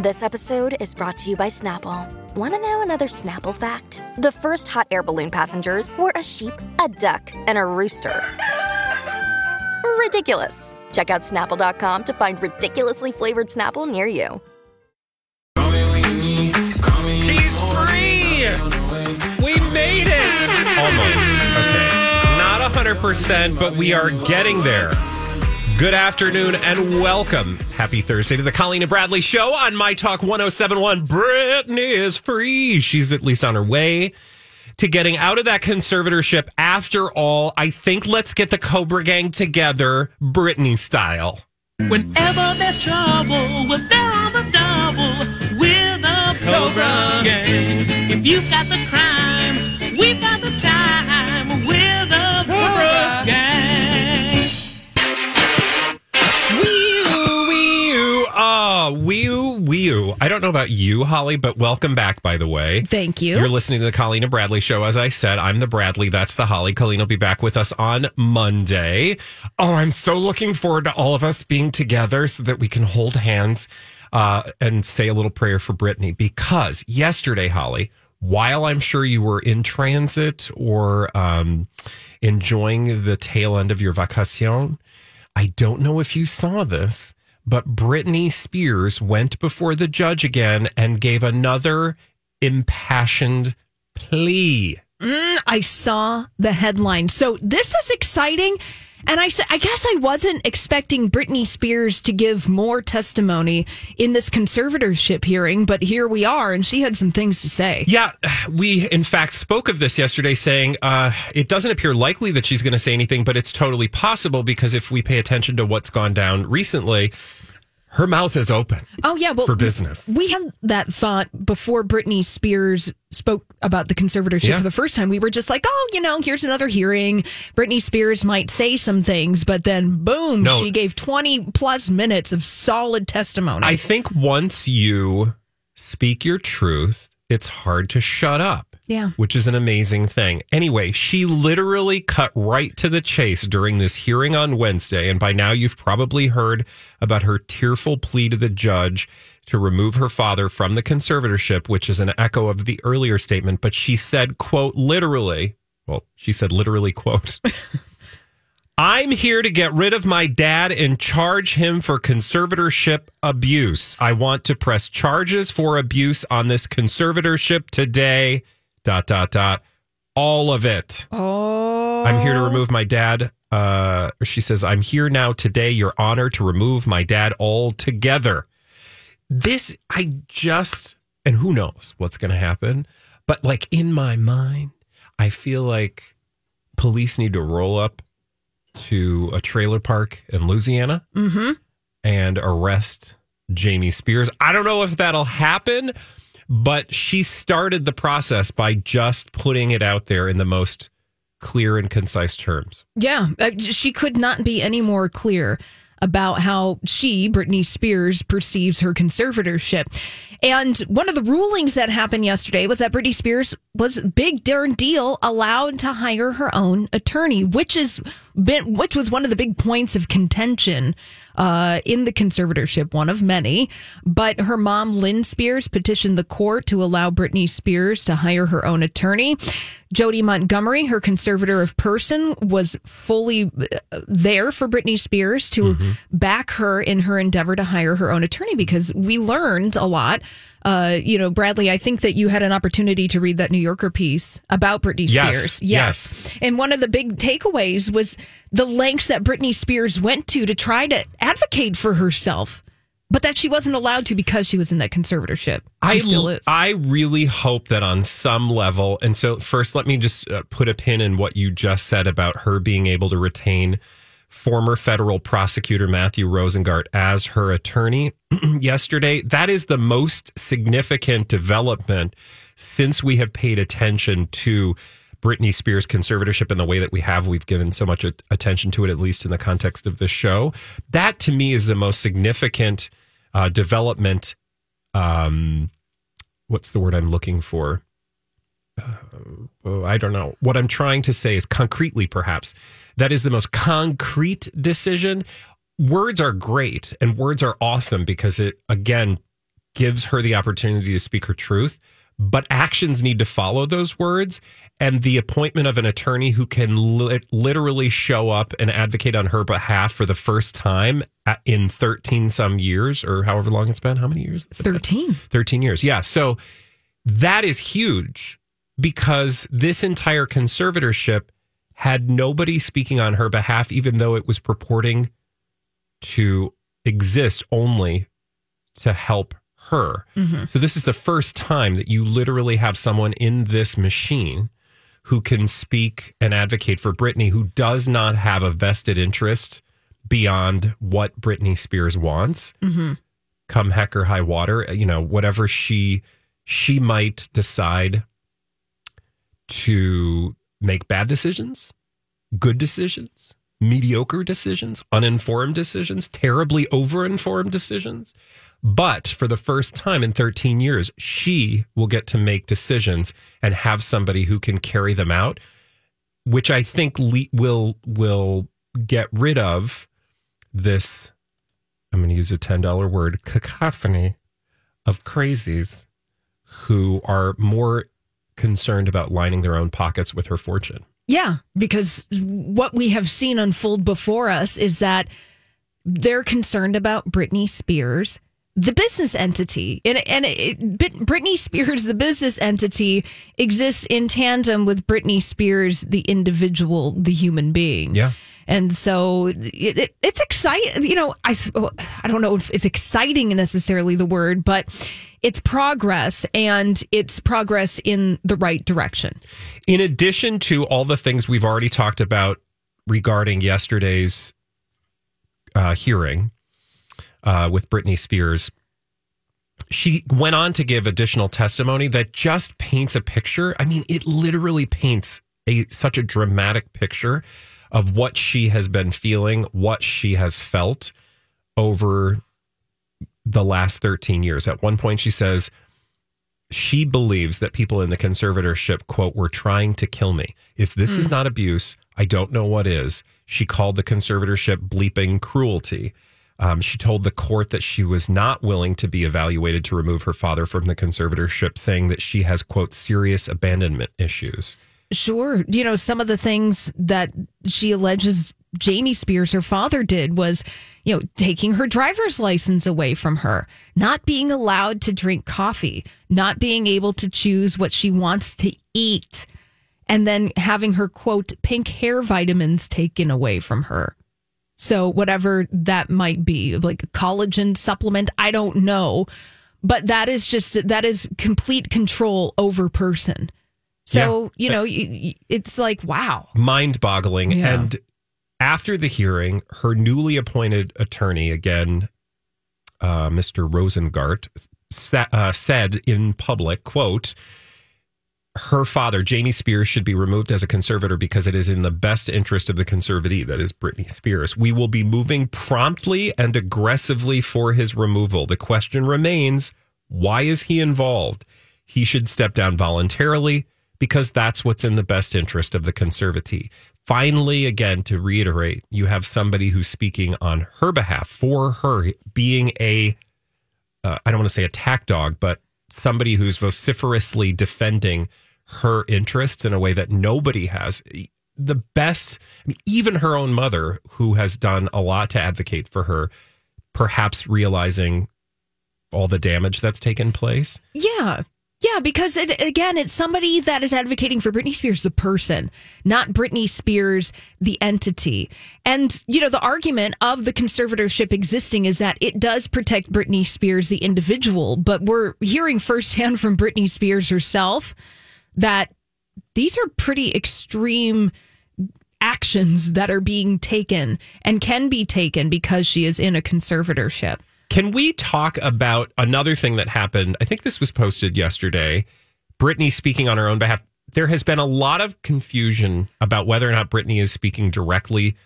This episode is brought to you by Snapple. Want to know another Snapple fact? The first hot air balloon passengers were a sheep, a duck, and a rooster. Ridiculous. Check out snapple.com to find ridiculously flavored Snapple near you. She's free! We made it! Almost. Okay. Not 100%, but we are getting there. Good afternoon and welcome. Happy Thursday to the Colleen and Bradley Show on My Talk 1071. Britney is free. She's at least on her way to getting out of that conservatorship. After all, I think let's get the Cobra Gang together, Britney style. Whenever there's trouble, we're there on the double. We're the Cobra Gang. If you've got the crime, I don't know about you, Holly, but welcome back. By the way, Thank you. You're listening to the Colleen and Bradley show. As I said, I'm the Bradley. That's the Holly. Colleen will be back with us on Monday. Oh, I'm so looking forward to all of us being together so that we can hold hands uh, and say a little prayer for Britney. Because yesterday, Holly, while I'm sure you were in transit or um, enjoying the tail end of your vacation, I don't know if you saw this, but Britney Spears went before the judge again and gave another impassioned plea. Mm, I saw the headline. So this is exciting. And I, I guess I wasn't expecting Britney Spears to give more testimony in this conservatorship hearing, but here we are, and she had some things to say. Yeah, we in fact spoke of this yesterday, saying uh, it doesn't appear likely that she's going to say anything, but it's totally possible because if we pay attention to what's gone down recently, her mouth is open Oh, yeah. Well, for business. we had that thought before Britney Spears spoke about the conservatorship Yeah. for the first time. We were just like, oh, you know, here's another hearing. Britney Spears might say some things, but then boom, No. she gave 20 plus minutes of solid testimony. I think once you speak your truth, it's hard to shut up. Yeah. Which is an amazing thing. Anyway, she literally cut right to the chase during this hearing on Wednesday. And by now, you've probably heard about her tearful plea to the judge to remove her father from the conservatorship, which is an echo of the earlier statement. But she said, quote, literally, well, she said literally, quote, I'm here to get rid of my dad and charge him for conservatorship abuse. I want to press charges for abuse on this conservatorship today. Dot dot dot. All of it. oh. I'm here to remove my dad. Uh, she says, I'm here now today, Your Honor, to remove my dad altogether. This, I just, and who knows what's going to happen, but like in my mind, I feel like police need to roll up to a trailer park in Louisiana and arrest Jamie Spears. I don't know if that'll happen, but she started the process by just putting it out there in the most clear and concise terms. Yeah, uh, she could not be any more clear about how she, Britney Spears, perceives her conservatorship. And one of the rulings that happened yesterday was that Britney Spears was big darn deal allowed to hire her own attorney, which is been which was one of the big points of contention uh, in the conservatorship, one of many. But her mom, Lynn Spears, petitioned the court to allow Britney Spears to hire her own attorney. Jodi Montgomery, her conservator of person, was fully uh, there for Britney Spears to back her in her endeavor to hire her own attorney because we learned a lot. Uh, you know, Bradley, I think that you had an opportunity to read that New Yorker piece about Britney Yes, Spears. yes. And one of the big takeaways was the lengths that Britney Spears went to to try to advocate for herself, but that she wasn't allowed to because she was in that conservatorship. She I still is. I really hope that on some level, and so first, let me just uh, put a pin in what you just said about her being able to retain former federal prosecutor Matthew Rosengart as her attorney yesterday. That is the most significant development since we have paid attention to Britney Spears conservatorship in the way that we have. We've given so much attention to it, at least in the context of this show. That to me is the most significant uh, development. Um, what's the word I'm looking for? Uh, I don't know. What I'm trying to say is concretely, perhaps, that is the most concrete decision. Words are great and words are awesome because it, again, gives her the opportunity to speak her truth but actions need to follow those words. And the appointment of an attorney who can li- literally show up and advocate on her behalf for the first time in 13 some years or however long it's been. How many years? 13. 13 years. Yeah. So that is huge because this entire conservatorship had nobody speaking on her behalf, even though it was purporting to exist only to help her. Mm-hmm. So this is the first time that you literally have someone in this machine who can speak and advocate for Britney who does not have a vested interest beyond what Britney Spears wants. Mm-hmm. Come heck or high water, you know, whatever she she might decide to make bad decisions, good decisions, mediocre decisions, uninformed decisions, terribly overinformed decisions. But for the first time in 13 years, she will get to make decisions and have somebody who can carry them out, which I think le- will will get rid of this. I'm going to use a $10 word cacophony of crazies who are more concerned about lining their own pockets with her fortune. Yeah, because what we have seen unfold before us is that they're concerned about Britney Spears the business entity. And and it, Britney Spears the business entity exists in tandem with Britney Spears the individual the human being. Yeah and so it, it, it's exciting you know I I don't know if it's exciting necessarily the word but it's progress and it's progress in the right direction in addition to all the things we've already talked about regarding yesterday's uh, hearing uh, with Britney Spears. She went on to give additional testimony that just paints a picture. I mean, it literally paints a such a dramatic picture of what she has been feeling, what she has felt over the last 13 years. At one point, she says she believes that people in the conservatorship, quote, were trying to kill me. If this mm. is hmm. not abuse, I don't know what is. She called the conservatorship bleeping cruelty. Um, she told the court that she was not willing to be evaluated to remove her father from the conservatorship, saying that she has, quote, serious abandonment issues. Sure. You know, some of the things that she alleges Jamie Spears, her father, did was, you know, taking her driver's license away from her, not being allowed to drink coffee, not being able to choose what she wants to eat, and then having her, quote, pink hair vitamins taken away from her. So whatever that might be, like a collagen supplement, I don't know. But that is just that is complete control over person. So, yeah. you know, it's like wow. Mind-boggling yeah. and after the hearing, her newly appointed attorney again uh, Mr. Rosengart sa- uh, said in public, quote, her father, Jamie Spears, should be removed as a conservator because it is in the best interest of the conservatee, that is Britney Spears. We will be moving promptly and aggressively for his removal. The question remains why is he involved? He should step down voluntarily because that's what's in the best interest of the conservatee. Finally, again, to reiterate, you have somebody who's speaking on her behalf for her, being a uh, I don't want to say attack dog, but somebody who's vociferously defending her interests in a way that nobody has. The best, even her own mother, who has done a lot to advocate for her, perhaps realizing all the damage that's taken place. Yeah. Yeah, because it, again, it's somebody that is advocating for Britney Spears, the person, not Britney Spears, the entity. And, you know, the argument of the conservatorship existing is that it does protect Britney Spears, the individual. But we're hearing firsthand from Britney Spears herself that these are pretty extreme actions that are being taken and can be taken because she is in a conservatorship. Can we talk about another thing that happened? I think this was posted yesterday. Britney speaking on her own behalf. There has been a lot of confusion about whether or not Britney is speaking directly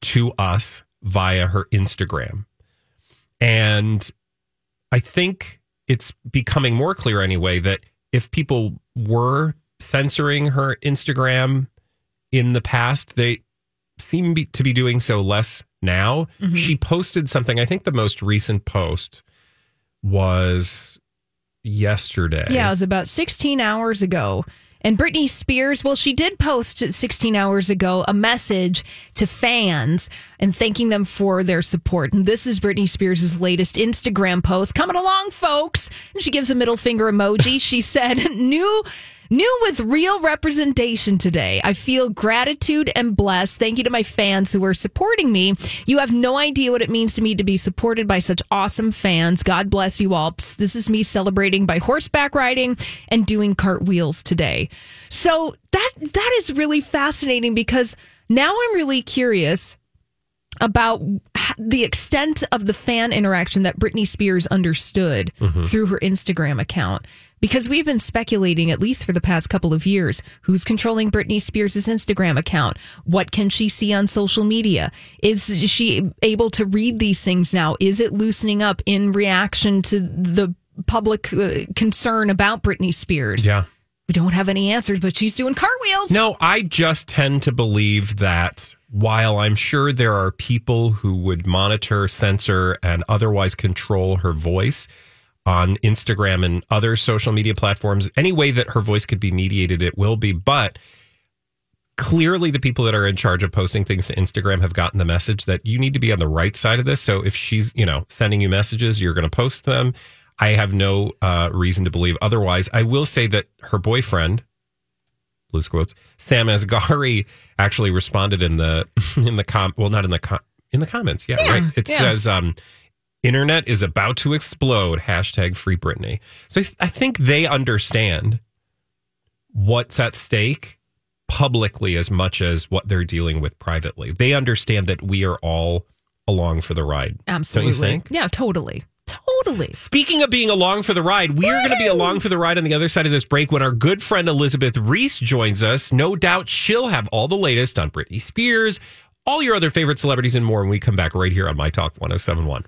to us via her Instagram. And I think it's becoming more clear anyway that if people were censoring her Instagram in the past, they seem be, to be doing so less now. Mm-hmm. She posted something. I think the most recent post was yesterday. Yeah, it was about 16 hours ago. And Britney Spears, well, she did post 16 hours ago a message to fans and thanking them for their support. And this is Britney Spears' latest Instagram post. Coming along, folks. And she gives a middle finger emoji. She said, new. New with real representation today. I feel gratitude and blessed. Thank you to my fans who are supporting me. You have no idea what it means to me to be supported by such awesome fans. God bless you all. Psst, this is me celebrating by horseback riding and doing cartwheels today. So that that is really fascinating because now I'm really curious about the extent of the fan interaction that Britney Spears understood mm-hmm. through her Instagram account. Because we've been speculating, at least for the past couple of years, who's controlling Britney Spears' Instagram account? What can she see on social media? Is she able to read these things now? Is it loosening up in reaction to the public uh, concern about Britney Spears? Yeah. We don't have any answers, but she's doing cartwheels. No, I just tend to believe that while I'm sure there are people who would monitor, censor, and otherwise control her voice on Instagram and other social media platforms, any way that her voice could be mediated, it will be. But clearly, the people that are in charge of posting things to Instagram have gotten the message that you need to be on the right side of this. So if she's, you know, sending you messages, you're going to post them. I have no uh, reason to believe otherwise. I will say that her boyfriend, loose quotes, Sam Asghari actually responded in the in the com well not in the com in the comments. Yeah, right. It yeah. says um internet is about to explode. Hashtag free Britney. So I, th- I think they understand what's at stake publicly as much as what they're dealing with privately. They understand that we are all along for the ride. Absolutely. Don't you think? Yeah, totally. Totally. Speaking of being along for the ride, we are going to be along for the ride on the other side of this break when our good friend Elizabeth Reese joins us. No doubt she'll have all the latest on Britney Spears, all your other favorite celebrities, and more when we come back right here on My Talk 1071.